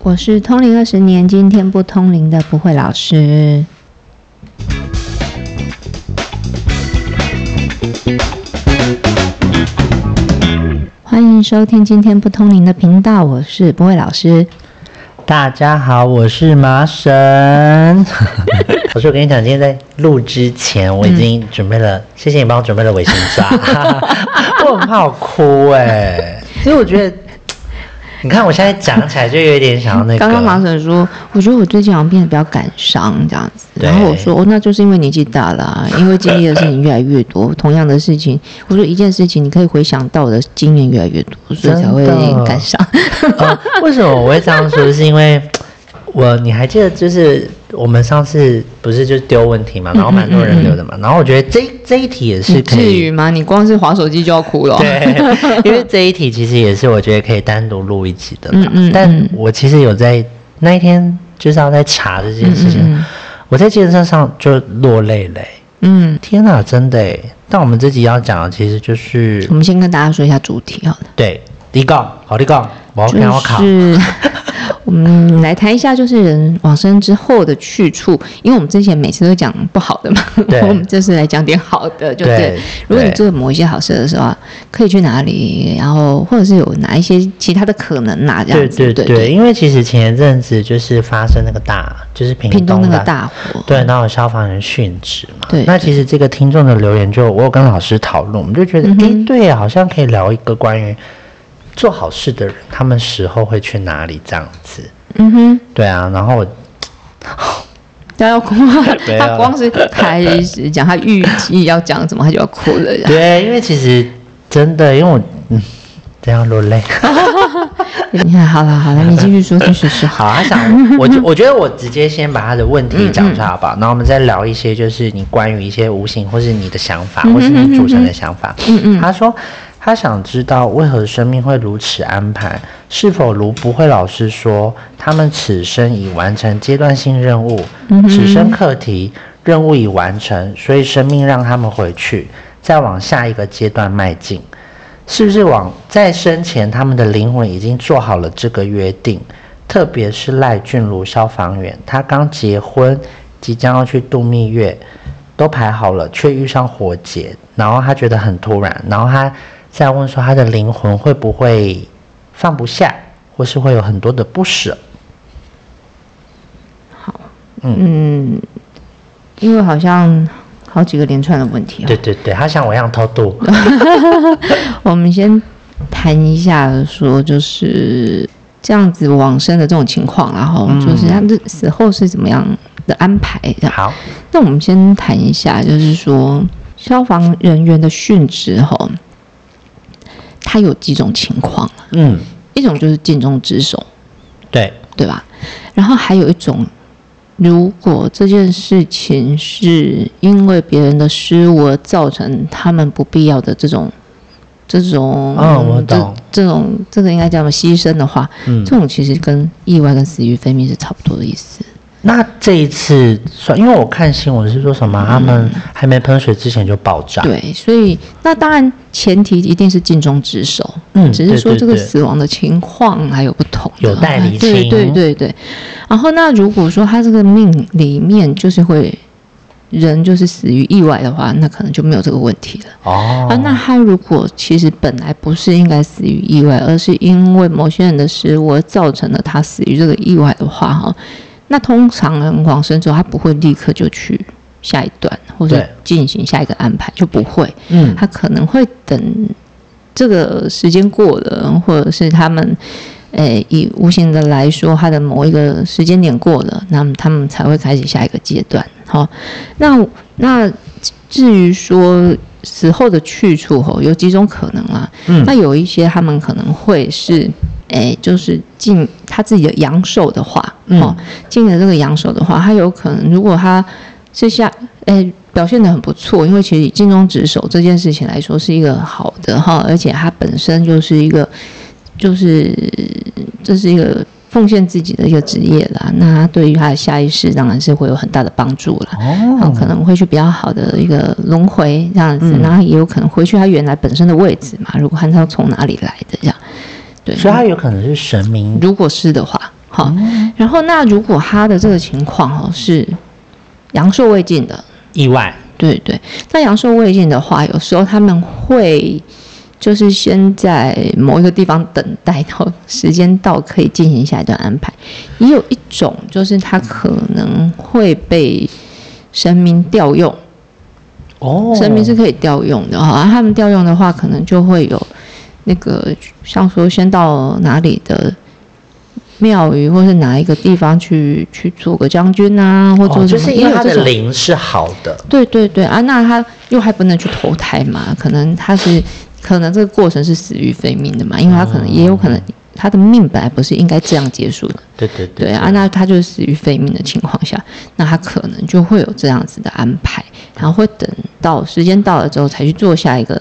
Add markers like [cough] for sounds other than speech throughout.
我是通灵二十年，今天不通灵的不会老师。欢迎收听今天不通灵的频道，我是不会老师。大家好，我是麻神。[laughs] 老师，我跟你讲，今天在录之前，我已经准备了，谢谢你帮我准备了卫生纸。[laughs] 我很怕我哭哎，[laughs] 所以我觉得。[laughs] 你看，我现在讲起来就有点想要那个。刚刚马婶说，我觉得我最近好像变得比较感伤这样子。然后我说，哦，那就是因为年纪大了，[laughs] 因为经历的事情越来越多，同样的事情，我说一件事情，你可以回想到的经验越来越多，所以才会感伤。为什么我会这样说？是因为。我你还记得，就是我们上次不是就丢问题嘛，然后蛮多人丢的嘛，然后我觉得这这一题也是可以。至于吗？你光是划手机就要哭了。对，因为这一题其实也是我觉得可以单独录一集的。嗯嗯。但我其实有在那一天就是要在查这件事情，我在健身上就落泪嘞。嗯，天哪，真的。但我们这集要讲的其实就是，我们先跟大家说一下主题好了。对，第一个，好，第一个，我要看我考。[laughs] 我们来谈一下，就是人往生之后的去处，因为我们之前每次都讲不好的嘛，[laughs] 我们这次来讲点好的，就对。如果你做某一些好事的时候，可以去哪里？然后或者是有哪一些其他的可能啊这样子？对对对，因为其实前一阵子就是发生那个大，就是屏东那个大火，对，然后消防员殉职嘛。对。那其实这个听众的留言，就我有跟老师讨论，我们就觉得，哎，对，好像可以聊一个关于。做好事的人，他们时候会去哪里？这样子，嗯哼，对啊。然后，[laughs] 他要哭，[laughs] 他光是开始讲他预计要讲什么，他就要哭了。对，因为其实真的，因为我嗯，这样落泪。你看，好了好了，你继续说，继续说。[laughs] 好，他想，我我觉得我直接先把他的问题讲出来好不好？然后我们再聊一些，就是你关于一些无形，或是你的想法，或是你主神的想法。嗯嗯，他说。他想知道为何生命会如此安排？是否如不会老师说，他们此生已完成阶段性任务，此生课题任务已完成，所以生命让他们回去，再往下一个阶段迈进？是不是往在生前他们的灵魂已经做好了这个约定？特别是赖俊如消防员，他刚结婚，即将要去度蜜月，都排好了，却遇上火劫，然后他觉得很突然，然后他。在问说他的灵魂会不会放不下，或是会有很多的不舍？好，嗯，因为好像好几个连串的问题对对对，他像我一样偷渡。[laughs] 我们先谈一下，说就是这样子往生的这种情况，然后就是他的死后是怎么样的安排？好，那我们先谈一下，就是说消防人员的殉职后。它有几种情况嗯，一种就是尽忠职守，对。对吧？然后还有一种，如果这件事情是因为别人的失误而造成他们不必要的这种这种，嗯，我懂，这种这个应该叫什么牺牲的话，嗯，这种其实跟意外跟死于非命是差不多的意思。那这一次算，因为我看新闻是说什么，他们还没喷水之前就爆炸。对，所以那当然前提一定是尽忠职守，嗯，只是说这个死亡的情况还有不同，有待厘清。对对对对。然后那如果说他这个命里面就是会人就是死于意外的话，那可能就没有这个问题了。哦。啊，那他如果其实本来不是应该死于意外，而是因为某些人的失误造成了他死于这个意外的话，哈。那通常人往生之后，他不会立刻就去下一段，或者进行下一个安排，就不会。嗯，他可能会等这个时间过了，或者是他们，诶，以无形的来说，他的某一个时间点过了，那么他们才会开始下一个阶段。好，那那至于说死后的去处，吼，有几种可能啊。嗯，那有一些他们可能会是。哎，就是进他自己的阳寿的话，哦，进了这个阳寿的话，他有可能，如果他这下哎表现的很不错，因为其实以尽忠职守这件事情来说是一个好的哈，而且他本身就是一个，就是这是一个奉献自己的一个职业啦，那他对于他的下一世当然是会有很大的帮助了，哦，可能会去比较好的一个轮回这样子，然后也有可能回去他原来本身的位置嘛，如果看他从哪里来的这样。所以他有可能是神明，如果是的话，好，然后那如果他的这个情况哦是阳寿未尽的。意外，对对，那阳寿未尽的话，有时候他们会就是先在某一个地方等待到时间到，可以进行下一段安排。也有一种就是他可能会被神明调用，哦，神明是可以调用的哈。他们调用的话，可能就会有那个像说先到哪里的。庙宇或是哪一个地方去去做个将军啊，或者就是因为他的灵是好的，对对对啊，那他又还不能去投胎嘛？可能他是可能这个过程是死于非命的嘛？因为他可能也有可能他的命本来不是应该这样结束的，对对对啊，那他就是死于非命的情况下，那他可能就会有这样子的安排，然后会等到时间到了之后才去做下一个。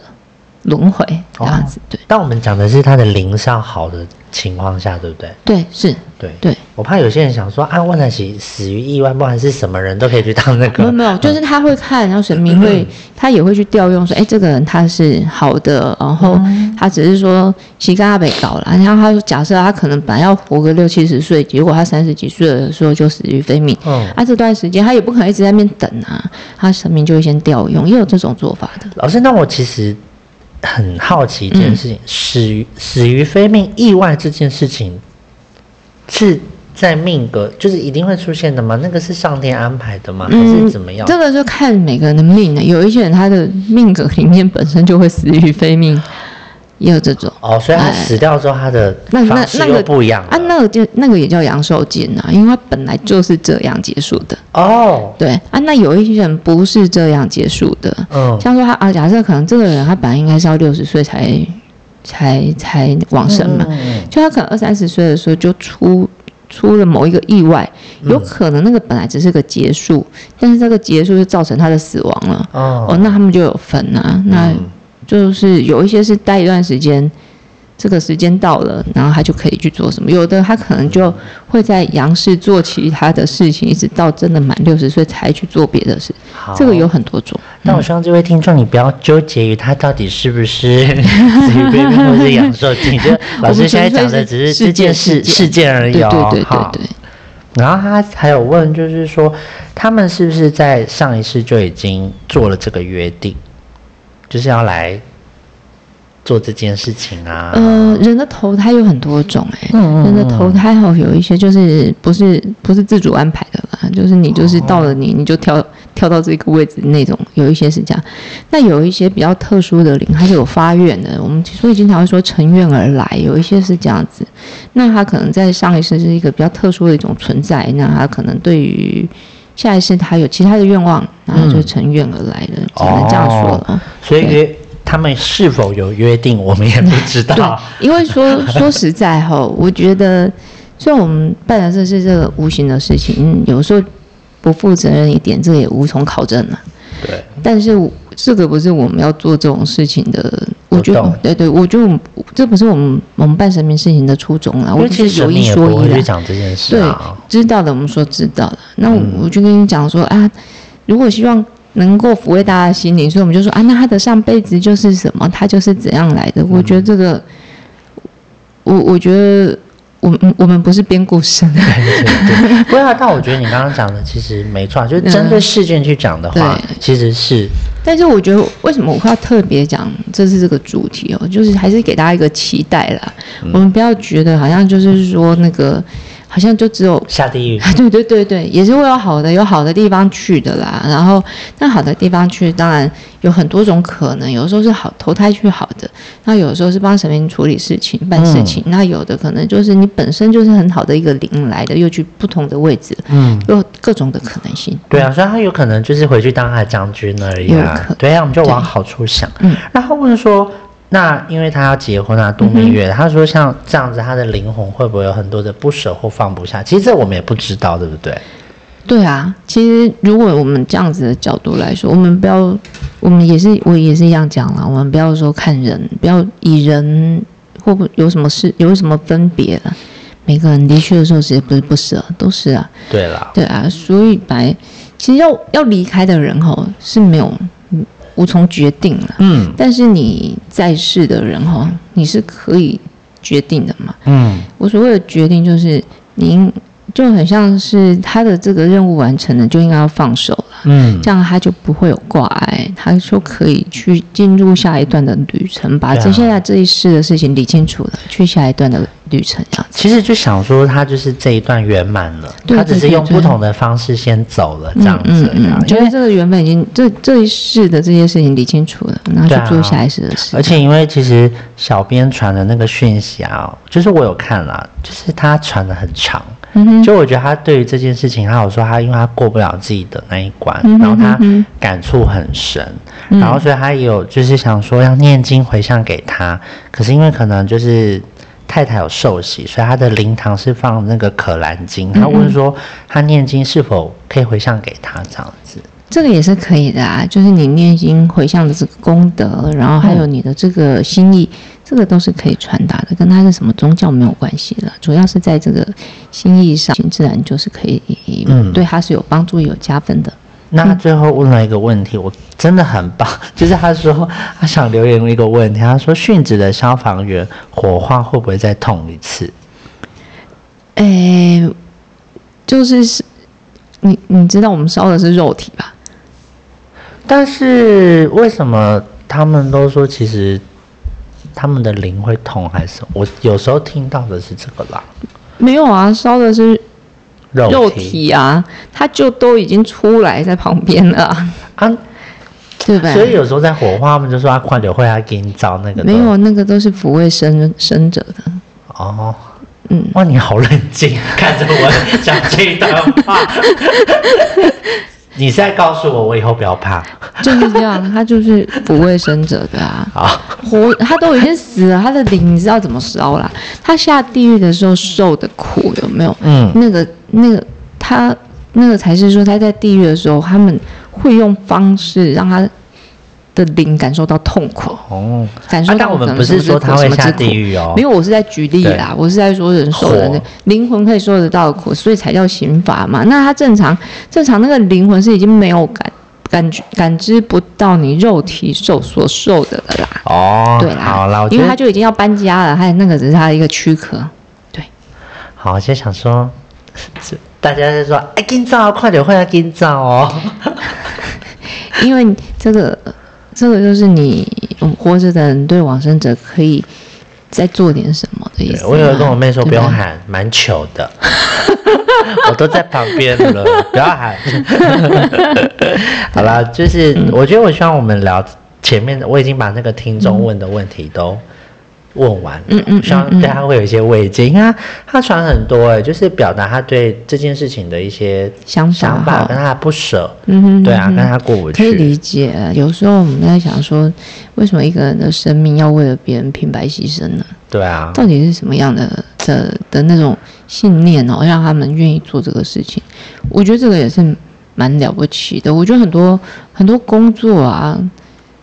轮回这样子，对。但我们讲的是他的灵上好的情况下，对不对？对，是，对，对。我怕有些人想说，啊，万能喜死于意外，不管是什么人都可以去当那个。没有，没有，就是他会看，然后神明会，他也会去调用，说，哎，这个人他是好的，然后他只是说膝盖阿北搞了，然后他说，假设他可能本来要活个六七十岁，结果他三十几岁的时候就死于非命。嗯。啊，这段时间他也不可能一直在那边等啊，他神明就会先调用，也有这种做法的。老师，那我其实。很好奇一件事情，死于死于非命意外这件事情，是在命格就是一定会出现的吗？那个是上天安排的吗？还是怎么样？这个就看每个人的命了。有一些人他的命格里面本身就会死于非命。也有这种。哦，所以他死掉之后，他的那那那个不一样啊，那个就那个也叫阳寿尽啊，因为他本来就是这样结束的。哦。对啊，那有一些人不是这样结束的，嗯，像说他啊，假设可能这个人他本来应该是要六十岁才才才往生嘛，就他可能二三十岁的时候就出出了某一个意外，有可能那个本来只是个结束，但是这个结束就造成他的死亡了。哦，那他们就有分啊，那。就是有一些是待一段时间，这个时间到了，然后他就可以去做什么。有的他可能就会在阳世做其他的事情，一直到真的满六十岁才去做别的事。这个有很多种。但我希望这位听众你不要纠结于他到底是不是死于或是阳寿尽，就老师现在讲的只是这件事事件而已哦。对对对对。然后他还有问，就是说他们是不是在上一世就已经做了这个约定？就是要来做这件事情啊。呃，人的投胎有很多种哎，人的投胎哈有一些就是不是不是自主安排的啦，就是你就是到了你你就跳跳到这个位置那种，有一些是这样。那有一些比较特殊的灵，它是有发愿的。我们所以经常会说乘愿而来，有一些是这样子。那他可能在上一世是一个比较特殊的一种存在，那他可能对于。下一世他有其他的愿望，然后就成愿而来的，只能这样说了。所以约他们是否有约定，我们也不知道。对，因为说 [laughs] 说实在哈，我觉得虽然我们办的这是这个无形的事情，有时候不负责任一点，这也无从考证了。对，但是这个不是我们要做这种事情的。我觉得，对对，我觉得这不是我们我们办神明事情的初衷啦。我只是有一说一啦讲这件事。对，知道的我们说知道了。那我就跟你讲说啊，如果希望能够抚慰大家的心灵，所以我们就说啊，那他的上辈子就是什么，他就是怎样来的。我觉得这个，我我觉得。我们我们不是编故事的，[laughs] 对对对，不啊。但我觉得你刚刚讲的其实没错，就是针对事件去讲的话，其实是。但是我觉得为什么我会要特别讲这次这个主题哦，就是还是给大家一个期待啦。我们不要觉得好像就是说那个。好像就只有下地狱，[laughs] 对对对对，也是会有好的，有好的地方去的啦。然后，那好的地方去，当然有很多种可能。有时候是好投胎去好的，那有时候是帮神明处理事情、办事情。那有的可能就是你本身就是很好的一个灵来的，又去不同的位置，嗯，有各种的可能性。对啊，所以他有可能就是回去当他的将军而已啊。对啊，我们就往好处想。嗯，然后问说。那因为他要结婚啊，度蜜月。他说像这样子，他的灵魂会不会有很多的不舍或放不下？其实这我们也不知道，对不对？对啊，其实如果我们这样子的角度来说，我们不要，我们也是我也是一样讲了，我们不要说看人，不要以人或不有什么事有什么分别了。每个人离去的时候，其实不是不舍，都是啊。对啦，对啊，所以白其实要要离开的人吼是没有。无从决定了，嗯，但是你在世的人哈，你是可以决定的嘛，嗯，我所谓的决定就是您就很像是他的这个任务完成了，就应该要放手了。嗯，这样他就不会有挂碍，他就可以去进入下一段的旅程，把这现在这一世的事情理清楚了，去下一段的旅程。这样其实就想说，他就是这一段圆满了，他只是用不同的方式先走了，这样子。因为这个原本已经这这一世的这些事情理清楚了，然后去做下一世的事。而且因为其实小编传的那个讯息啊，就是我有看了，就是他传的很长。就我觉得他对于这件事情，他有说他因为他过不了自己的那一关，然后他感触很深，然后所以他也有就是想说要念经回向给他，可是因为可能就是太太有受洗，所以他的灵堂是放那个可兰经，他问说他念经是否可以回向给他这样子。这个也是可以的啊，就是你念经回向的这个功德，然后还有你的这个心意，这个都是可以传达的，跟他是什么宗教没有关系了，主要是在这个心意上，自然就是可以，嗯，对他是有帮助、有加分的。那最后问了一个问题，我真的很棒，[laughs] 就是他说他想留言一个问题，他说殉职的消防员火化会不会再痛一次？诶，就是是，你你知道我们烧的是肉体吧？但是为什么他们都说其实他们的灵会痛还是？我有时候听到的是这个啦。没有啊，烧的是肉体啊，他就都已经出来在旁边了啊，对吧？所以有时候在火化，他们就说啊快点会来给你找那个。没有，那个都是抚慰生生者的。哦，嗯，哇，你好冷静，看着我讲这一段话。[laughs] 你是在告诉我，我以后不要怕？就是这样，他就是不卫生者的啊。活，他都已经死了，他的灵你知道怎么烧啦？他下地狱的时候受的苦有没有？嗯，那个那个他那个才是说他在地狱的时候，他们会用方式让他。的灵感受到痛苦哦，感受到我们不是说他会下地狱哦，没有，我是在举例啦，我是在说人受的那灵魂可以受得到的苦，所以才叫刑罚嘛。那他正常正常那个灵魂是已经没有感感觉感知不到你肉体受所受的了啦。哦，对啦，好啦，因为他就已经要搬家了，他那个只是他的一个躯壳。对，好，就想说，[laughs] 大家就说，哎，今早快点回来，今早哦，[laughs] 因为这个。这个就是你活着的人对往生者可以再做点什么的意思。我有跟我妹说不用喊，蛮糗的。[laughs] 我都在旁边了，不要喊。好了，就是我觉得我希望我们聊前面的，我已经把那个听众问的问题都。问完，嗯嗯，对他会有一些慰藉。因为他传很多，哎，就是表达他对这件事情的一些想法，跟他不舍，嗯哼，对啊，跟他过不去。可以理解，有时候我们在想说，为什么一个人的生命要为了别人平白牺牲呢？对啊，到底是什么样的的的那种信念哦，让他们愿意做这个事情？我觉得这个也是蛮了不起的。我觉得很多很多工作啊，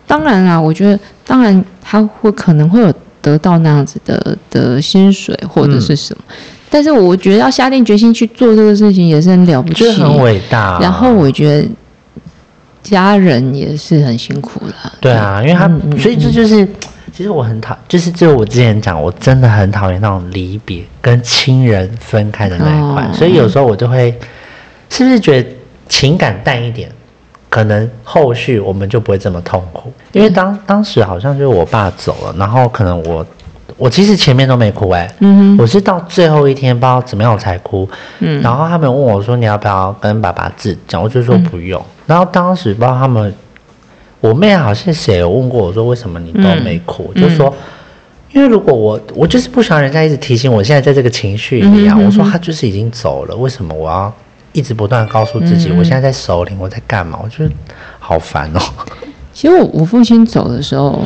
当然啊，我觉得当然他会可能会有。得到那样子的的薪水或者是什么，但是我觉得要下定决心去做这个事情也是很了不起，很伟大。然后我觉得家人也是很辛苦的。对啊，因为他所以这就是，其实我很讨，就是就我之前讲，我真的很讨厌那种离别跟亲人分开的那一块，所以有时候我就会，是不是觉得情感淡一点？可能后续我们就不会这么痛苦，因为当当时好像就是我爸走了，然后可能我我其实前面都没哭哎，嗯我是到最后一天不知道怎么样我才哭，嗯，然后他们问我说你要不要跟爸爸自讲，我就说不用，然后当时不知道他们，我妹好像谁有问过我说为什么你都没哭，就说因为如果我我就是不喜欢人家一直提醒我现在在这个情绪里啊，我说他就是已经走了，为什么我要？一直不断告诉自己，我现在在首领，我在干嘛？我觉得好烦哦。[laughs] 其实我我父亲走的时候，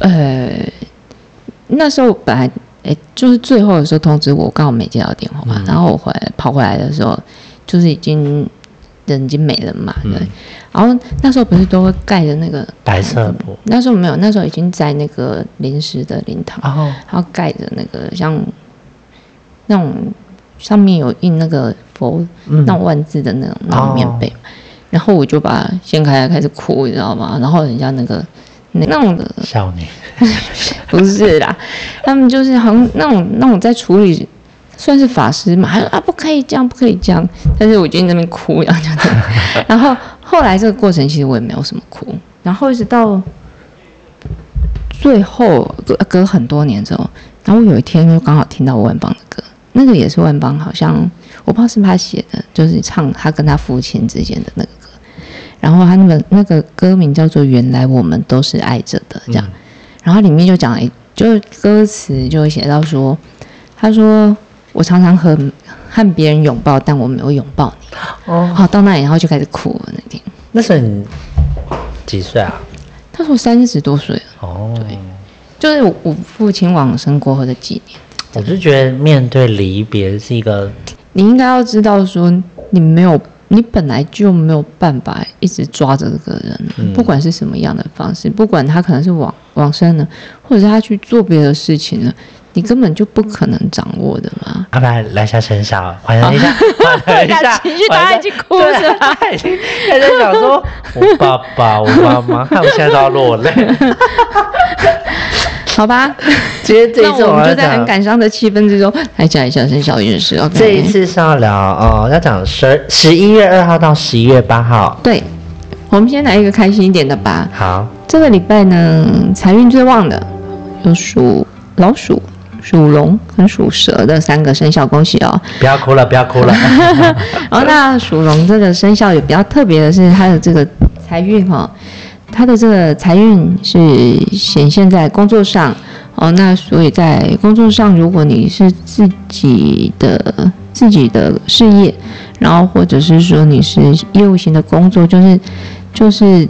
呃，那时候本来哎，就是最后的时候通知我，刚好没接到电话嘛。然后我回来跑回来的时候，就是已经人已经没了嘛。对。然后那时候不是都会盖着那个白色布？那时候没有，那时候已经在那个临时的灵堂，然后盖着那个像那种。上面有印那个佛那种万字的那种那种棉被，然后我就把它掀开来开始哭，你知道吗？然后人家那个那那种的 [laughs] 不是啦，他们就是好像那种那种在处理算是法师嘛，他说啊不可以这样，不可以这样。但是我就在那边哭，然后这样。[laughs] 然后后来这个过程其实我也没有什么哭。然后一直到最后隔隔很多年之后，然后我有一天就刚好听到万邦的歌，那个也是万邦，好像我不知道是他写的，就是唱他跟他父亲之间的那个歌。然后他那个那个歌名叫做《原来我们都是爱着的》这样。然后里面就讲一，就是歌词就会写到说，他说我常常和和别人拥抱，但我没有拥抱你。哦，好到那里，然后就开始哭了那天。那时候你几岁啊？他说三十多岁了。哦，对，就是我父亲往生过后的几年。我就觉得面对离别是一个，你应该要知道说，你没有，你本来就没有办法一直抓着这个人，不管是什么样的方式，不管他可能是往往生了，或者是他去做别的事情了。你根本就不可能掌握的嘛！要不然来下声效，缓和一下，缓和一下 [laughs] 情绪，他已经哭了，他已经他在想说：“我爸爸，我妈妈，看我现在都要落泪。[laughs] ”好吧，今天这一次我们就在很感伤的气氛之中来讲一下生肖运势。这一次是要聊哦，要讲十十一月二号到十一月八号。对，我们先来一个开心一点的吧。好，这个礼拜呢，财运最旺的有属老鼠。属龙跟属蛇的三个生肖，恭喜哦！不要哭了，不要哭了。然 [laughs] 后那属龙这个生肖也比较特别的是，它的这个财运哈，它的这个财运是显现在工作上哦。那所以在工作上，如果你是自己的自己的事业，然后或者是说你是业务型的工作，就是就是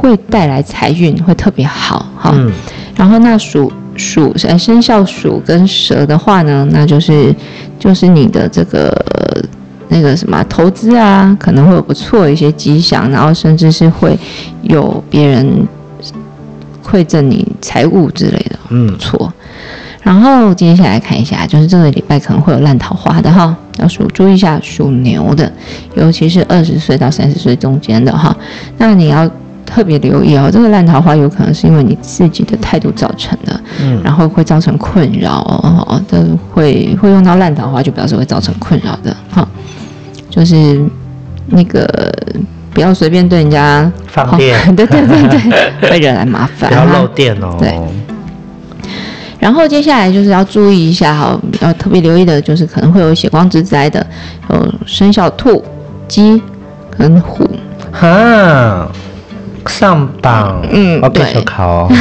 会带来财运会特别好哈。然后那属。鼠呃生肖鼠跟蛇的话呢，那就是就是你的这个那个什么投资啊，可能会有不错的一些迹象，然后甚至是会有别人馈赠你财物之类的，嗯，不错。然后接下来看一下，就是这个礼拜可能会有烂桃花的哈，要属注意一下属牛的，尤其是二十岁到三十岁中间的哈，那你要。特别留意哦，这个烂桃花有可能是因为你自己的态度造成的，嗯，然后会造成困扰哦，这会会用到烂桃花，就表示会造成困扰的哈，就是那个不要随便对人家放电，对对对对，会 [laughs] 惹来麻烦，不要漏电哦。对，然后接下来就是要注意一下哈，要特别留意的就是可能会有血光之灾的，有生肖兔、鸡跟虎，哈。上榜，嗯，对，考哦，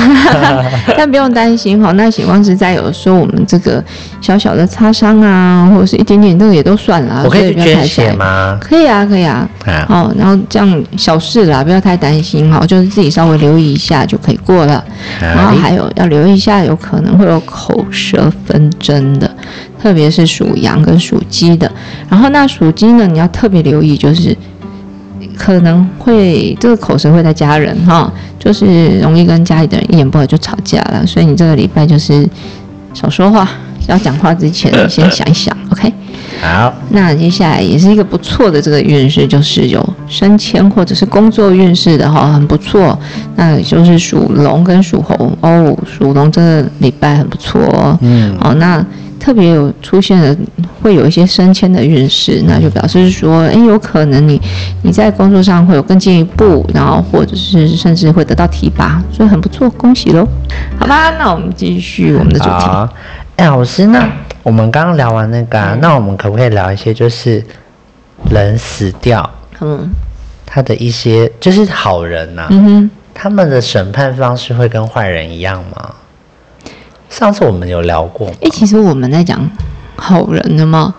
[laughs] 但不用担心哈。那血光之灾有的时候我们这个小小的擦伤啊，或者是一点点，这个也都算了。我可以捐血吗？可以啊，可以啊。好，然后这样小事啦，不要太担心哈，就是自己稍微留意一下就可以过了。然后还有要留意一下，有可能会有口舌纷争的，特别是属羊跟属鸡的。然后那属鸡呢，你要特别留意，就是。可能会这个口舌会在家人哈，就是容易跟家里的人一言不合就吵架了，所以你这个礼拜就是少说话，要讲话之前先想一想，[laughs] OK？好，那接下来也是一个不错的这个运势，就是有升迁或者是工作运势的哈，很不错。那就是属龙跟属猴哦，属龙这个礼拜很不错哦，嗯，好那。特别有出现的，会有一些升迁的运势，那就表示说，哎，有可能你你在工作上会有更进一步，然后或者是甚至会得到提拔，所以很不错，恭喜喽！好吧，那我们继续我们的主题。哎，老师，那我们刚刚聊完那个，那我们可不可以聊一些，就是人死掉，嗯，他的一些就是好人呐，嗯哼，他们的审判方式会跟坏人一样吗？上次我们有聊过，哎，其实我们在讲好人的吗，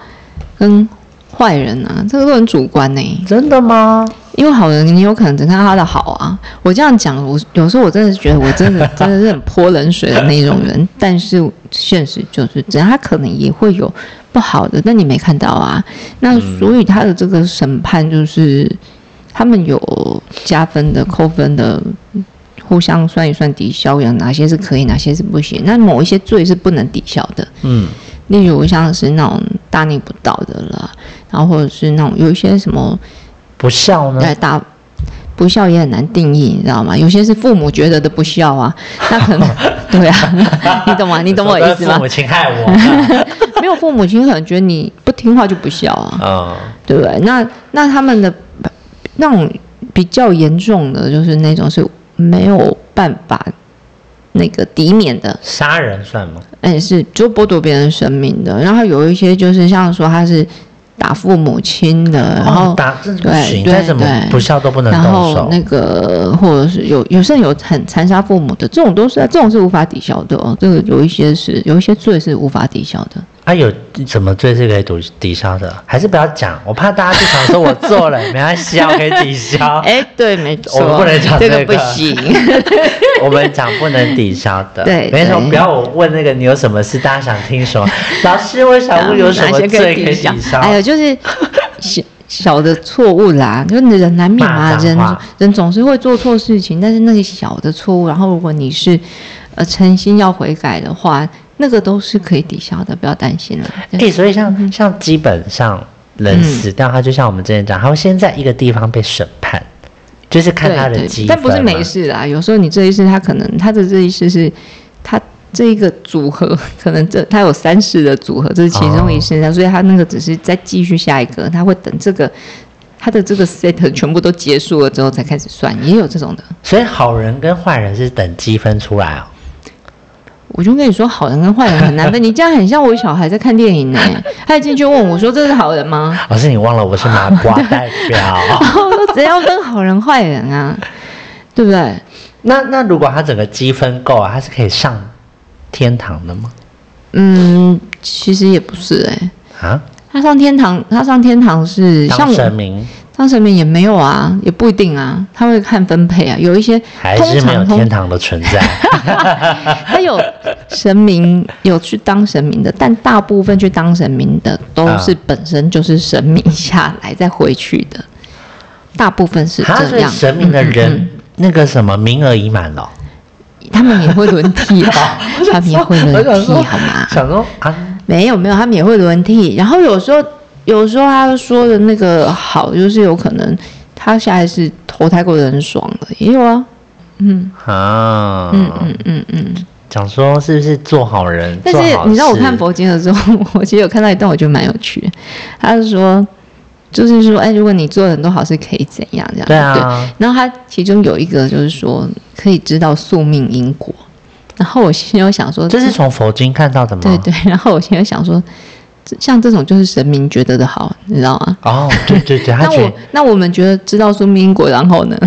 跟坏人啊，这个都很主观呢。真的吗？因为好人你有可能只看他的好啊。我这样讲，我有时候我真的是觉得我真的 [laughs] 真的是很泼冷水的那种人。但是现实就是，只要他可能也会有不好的，那你没看到啊？那所以他的这个审判就是他们有加分的、扣分的。互相算一算抵消，有哪些是可以，哪些是不行。那某一些罪是不能抵消的，嗯，例如像是那种大逆不道的了，然后或者是那种有一些什么不孝呢？对，大不孝也很难定义，你知道吗？有些是父母觉得的不孝啊，[laughs] 那可能对啊，你懂吗？你懂我意思吗？父母亲害我，[laughs] 没有父母亲可能觉得你不听话就不孝啊，嗯，对不对？那那他们的那种比较严重的就是那种是没有办法那个抵免的杀人算吗？哎，是就剥夺别人生命的，然后有一些就是像说他是。打父母亲的，然后打对对对，不孝都不能然后那个或者是有有甚有很残杀父母的，这种都是这种是无法抵消的哦。这个有一些是有一些罪是无法抵消的。啊，有什么罪是可以抵抵消的？还是不要讲，我怕大家就想说我做了 [laughs] 没关系，我可以抵消。哎，对，没错，我们不能讲这个不行。[laughs] 我们讲不能抵消的，对，没错。不要我问那个你有什么事，大家想听什么？[laughs] 老师，我想问有什么罪可以抵消？还有就是小小的错误啦，就是人难免嘛，人人总是会做错事情，但是那个小的错误，然后如果你是呃诚心要悔改的话。那个都是可以抵消的，不要担心了。哎，所以像像基本上人死掉，他就像我们之前讲，他会先在一个地方被审判，就是看他的积但不是没事啦。有时候你这一世，他可能他的这一世是他这一个组合，[laughs] 可能这他有三世的组合，这是其中一世，所以他那个只是再继续下一个，他会等这个他的这个 set 全部都结束了之后才开始算，也有这种的。所以好人跟坏人是等积分出来哦。我就跟你说，好人跟坏人很难分。你这样很像我小孩在看电影呢，[laughs] 他进去问我说：“这是好人吗？”老师，你忘了我是麻瓜代表。[laughs] 怎样分好人坏人啊？对不对？那那如果他整个积分够啊，他是可以上天堂的吗？嗯，其实也不是哎。啊？他上天堂，他上天堂是像神明。当神明也没有啊，也不一定啊，他会看分配啊。有一些还是没有天堂的存在。[laughs] 他有神明有去当神明的，但大部分去当神明的都是本身就是神明下来再回去的。大部分是这样。神明的人那个什么名额已满了，他们也会轮替啊，[laughs] 他们也会轮替好吗？想说啊，没有没有，他们也会轮替，然后有时候。有时候他说的那个好，就是有可能他下一次投胎过的很爽的，也有啊。嗯啊，嗯嗯嗯嗯，讲说是不是做好人？但是你知道我看佛经的时候，我其实有看到一段，我觉得蛮有趣的。他是说，就是说，哎，如果你做了很多好事，可以怎样这样？对啊。然后他其中有一个就是说，可以知道宿命因果。然后我心里想说，这是从佛经看到的吗？对对。然后我心里想说。像这种就是神明觉得的好，你知道吗？哦，对对对，[laughs] 那我那我们觉得知道说因果，然后呢？[laughs]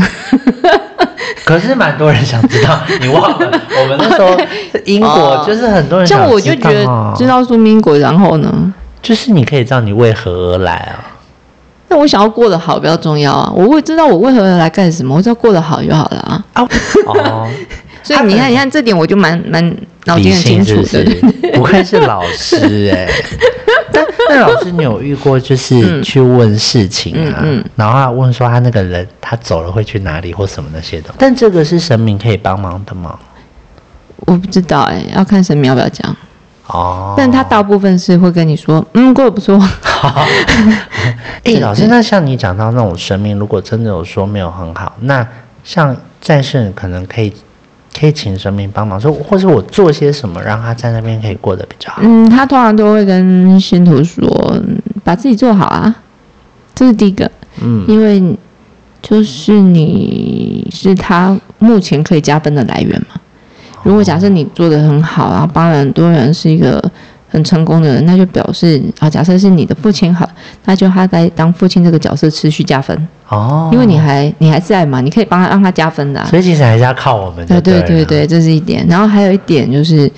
可是蛮多人想知道，你忘了我们那时候因果就是很多人像我就觉得知道说因果，然后呢？就是你可以知道你为何而来啊？那我想要过得好比较重要啊！我会知道我为何而来干什么，我只要过得好就好了啊！[laughs] 哦，所以你看，你看这点我就蛮蛮脑筋很清楚的，不愧是老师哎。那老师，你有遇过就是去问事情啊，然后问说他那个人他走了会去哪里或什么那些的？但这个是神明可以帮忙的吗？我不知道哎，要看神明要不要讲哦。但他大部分是会跟你说，嗯，过得不错。[laughs] 哎，老师，那像你讲到那种神明，如果真的有说没有很好，那像战胜可能可以。可以请神明帮忙，说或者我做些什么，让他在那边可以过得比较好。嗯，他通常都会跟信徒说，把自己做好啊，这是第一个。嗯，因为就是你是他目前可以加分的来源嘛。如果假设你做的很好，然后帮了很多人，是一个。很成功的人，那就表示啊，假设是你的父亲好，那就他在当父亲这个角色持续加分哦，因为你还你还在嘛，你可以帮他让他加分的，所以其实还是要靠我们。对对对对，这是一点。然后还有一点就是，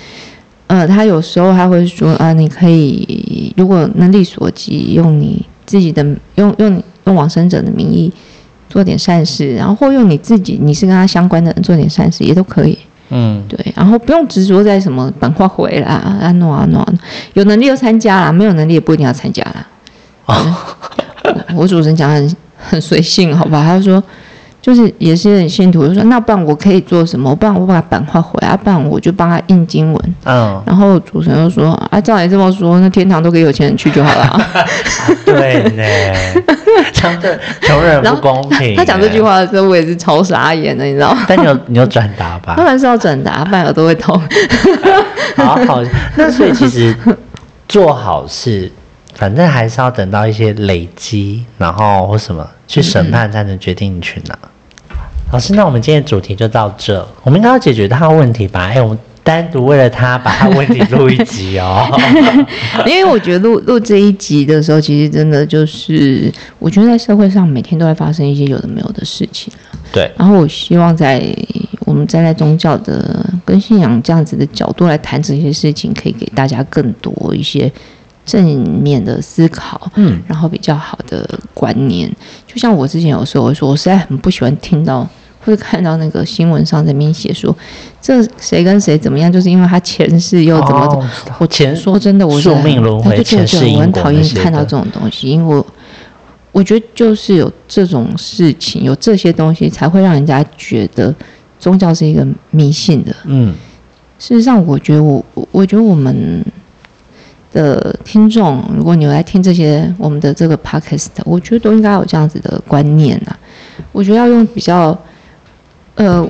呃，他有时候他会说啊，你可以如果能力所及，用你自己的用用用往生者的名义做点善事，然后或用你自己你是跟他相关的人做点善事，也都可以。嗯，对，然后不用执着在什么本化回啦，啊诺啊诺，有能力就参加啦，没有能力也不一定要参加啦。哦，我主持人讲很很随性，好吧？他说，就是也是很信徒，就说那不然我可以做什么？不然我把版画回来，不然我就帮他印经文。嗯，然后主持人就说：“啊，照你这么说，那天堂都给有钱人去就好了。”对呢，讲的穷人不公平。他讲这句话的时候，我也是超傻眼的，你知道吗？但你有你有转达吧？当然是要转达，不然耳朵会痛。好好，那所以其实做好事。反正还是要等到一些累积，然后或什么去审判，才能决定你去哪。老师，那我们今天主题就到这。我们应该要解决他的问题吧？哎，我们单独为了他把他问题录一集哦。[laughs] 因为我觉得录录这一集的时候，其实真的就是，我觉得在社会上每天都会发生一些有的没有的事情。对。然后我希望在我们站在宗教的跟信仰这样子的角度来谈这些事情，可以给大家更多一些。正面的思考，嗯，然后比较好的观念，就像我之前有时候说，我实在很不喜欢听到或者看到那个新闻上在面写说，这谁跟谁怎么样，就是因为他前世又怎么，我前说真的，我宿命轮回，前世我很讨厌看到这种东西，因为我我觉得就是有这种事情，有这些东西才会让人家觉得宗教是一个迷信的，嗯，事实上，我觉得我我觉得我们。的听众，如果你来听这些我们的这个 podcast，我觉得都应该有这样子的观念呐。我觉得要用比较，呃，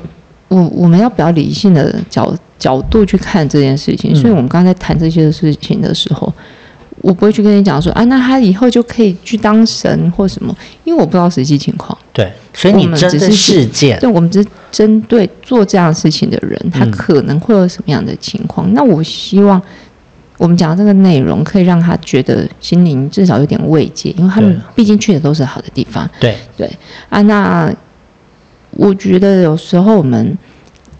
我我们要比较理性的角角度去看这件事情。所以，我们刚才谈这些事情的时候，我不会去跟你讲说啊，那他以后就可以去当神或什么，因为我不知道实际情况。对，所以你们只是事件，对，我们只针对做这样事情的人，他可能会有什么样的情况。那我希望。我们讲这个内容，可以让他觉得心灵至少有点慰藉，因为他们毕竟去的都是好的地方。对对啊，那我觉得有时候我们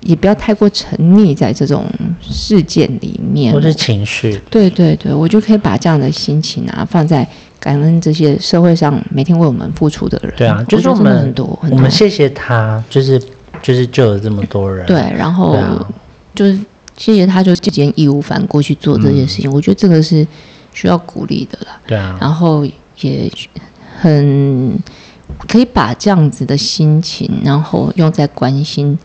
也不要太过沉溺在这种事件里面，或是情绪。对对对，我就可以把这样的心情啊放在感恩这些社会上每天为我们付出的人。对啊，就是我们很多，我们谢谢他，就是就是救了这么多人。对，然后就是。谢谢他，就直接义无反顾去做这件事情，我觉得这个是需要鼓励的啦。对啊，然后也很可以把这样子的心情，然后用在关心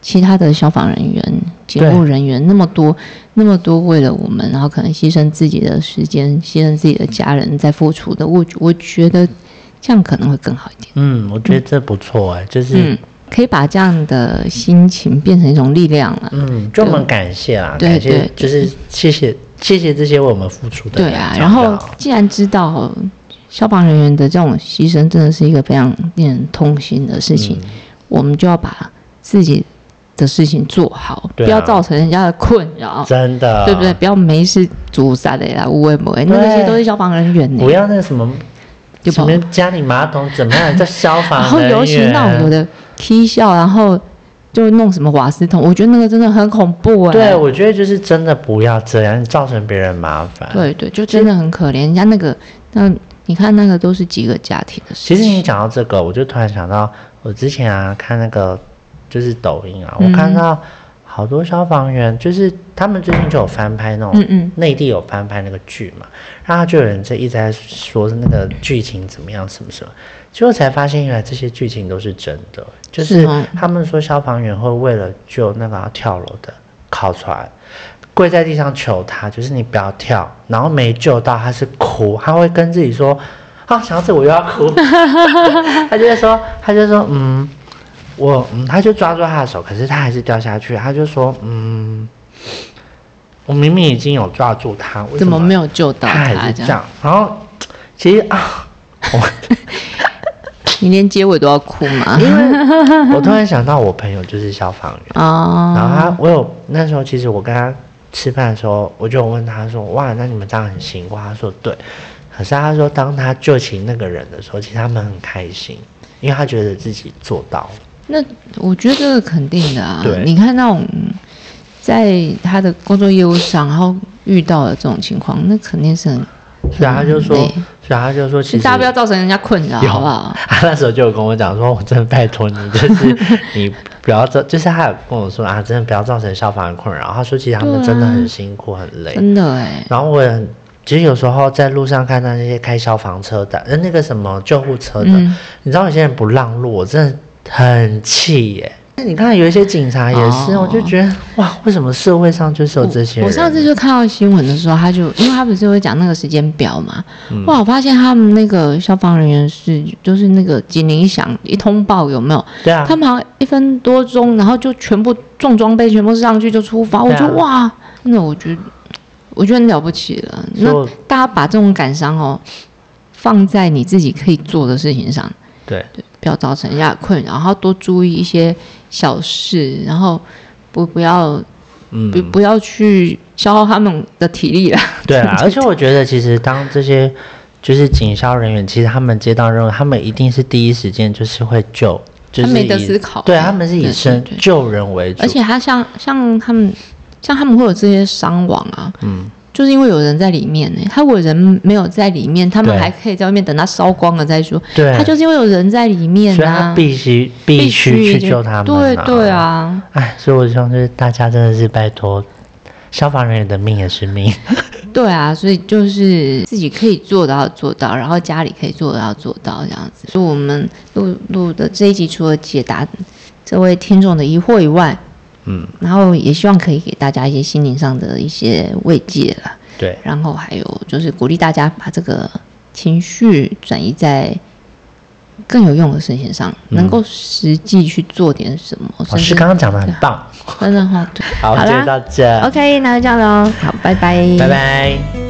其他的消防人员、警务人员，那么多那么多为了我们，然后可能牺牲自己的时间、牺牲自己的家人在付出的，我我觉得这样可能会更好一点。嗯，我觉得这不错哎，就是。可以把这样的心情变成一种力量了。嗯，专门感谢啦，感谢就是谢谢谢谢这些为我们付出的。对啊，然后既然知道消防人员的这种牺牲真的是一个非常令人痛心的事情，我们就要把自己的事情做好，不要造成人家的困扰。真的，对不对？不要没事阻塞的啦，无为不为，那些都是消防人员。不要那什么，什么家里马桶怎么样？叫消防，然后尤其那种有的。踢笑，然后就弄什么瓦斯桶，我觉得那个真的很恐怖哎。对，我觉得就是真的不要这样，造成别人麻烦。对对，就真的很可怜。人家那个，那你看那个都是几个家庭的事。其实你讲到这个，我就突然想到，我之前啊看那个就是抖音啊，我看到。好多消防员就是他们最近就有翻拍那种，内地有翻拍那个剧嘛，然后就有人在一直在说那个剧情怎么样什么什么，结果才发现原来这些剧情都是真的，就是他们说消防员会为了救那个要跳楼的靠船，跪在地上求他，就是你不要跳，然后没救到他是哭，他会跟自己说，啊想到这我又要哭，[laughs] 他就会说，他就说嗯。我嗯，他就抓住他的手，可是他还是掉下去。他就说：“嗯，我明明已经有抓住他，怎么没有救到他？”还是这样。然后其实啊，我 [laughs] 你连结尾都要哭吗？[laughs] 因为我突然想到，我朋友就是消防员哦。然后他，我有那时候，其实我跟他吃饭的时候，我就问他说：“哇，那你们这样很辛苦？”他说：“对。”可是他说，当他救起那个人的时候，其实他们很开心，因为他觉得自己做到了。那我觉得这个肯定的啊，你看那种在他的工作业务上，然后遇到了这种情况，那肯定是很。所以他就说，所以他就说，其实大家不要造成人家困扰，好不好？[laughs] 他那时候就有跟我讲说，我真的拜托你，就是 [laughs] 你不要造，就是他有跟我说啊，真的不要造成消防员困扰。他说，其实他们真的很辛苦，很累，真的哎。然后我也很，其实有时候在路上看到那些开消防车的，那那个什么救护车的，你知道有些人不让路，我真的。很气耶。那你看有一些警察也是，我就觉得哇，为什么社会上就是有这些人？我上次就看到新闻的时候，他就因为他不是会讲那个时间表嘛，哇，我发现他们那个消防人员是就是那个警铃响一通报有没有？对啊，他们好像一分多钟，然后就全部重装备全部上去就出发，我觉得哇，真的我觉得我觉得很了不起了。那大家把这种感伤哦放在你自己可以做的事情上，对对，不要造成人家困扰，然后多注意一些。小事，然后不不要，嗯，不不要去消耗他们的体力了。对啊，[laughs] 而且我觉得其实当这些就是警消人员，其实他们接到任务，他们一定是第一时间就是会救，就是没得思考。对，他们是以生救人为主。而且他像像他们像他们会有这些伤亡啊，嗯。就是因为有人在里面呢，他如果人没有在里面，他们还可以在外面等他烧光了再说。对，他就是因为有人在里面啊，必须必须去救他们。对对啊，哎，所以我希望就是大家真的是拜托，消防人员的命也是命。[laughs] 对啊，所以就是自己可以做到做到，然后家里可以做到做到这样子。所以我们录录的这一集，除了解答这位听众的疑惑以外，嗯，然后也希望可以给大家一些心灵上的一些慰藉了。对，然后还有就是鼓励大家把这个情绪转移在更有用的事情上，能够实际去做点什么。老师刚刚讲的很棒，真的哈。好，谢谢大家。OK，那就这样喽。好，拜拜，拜拜。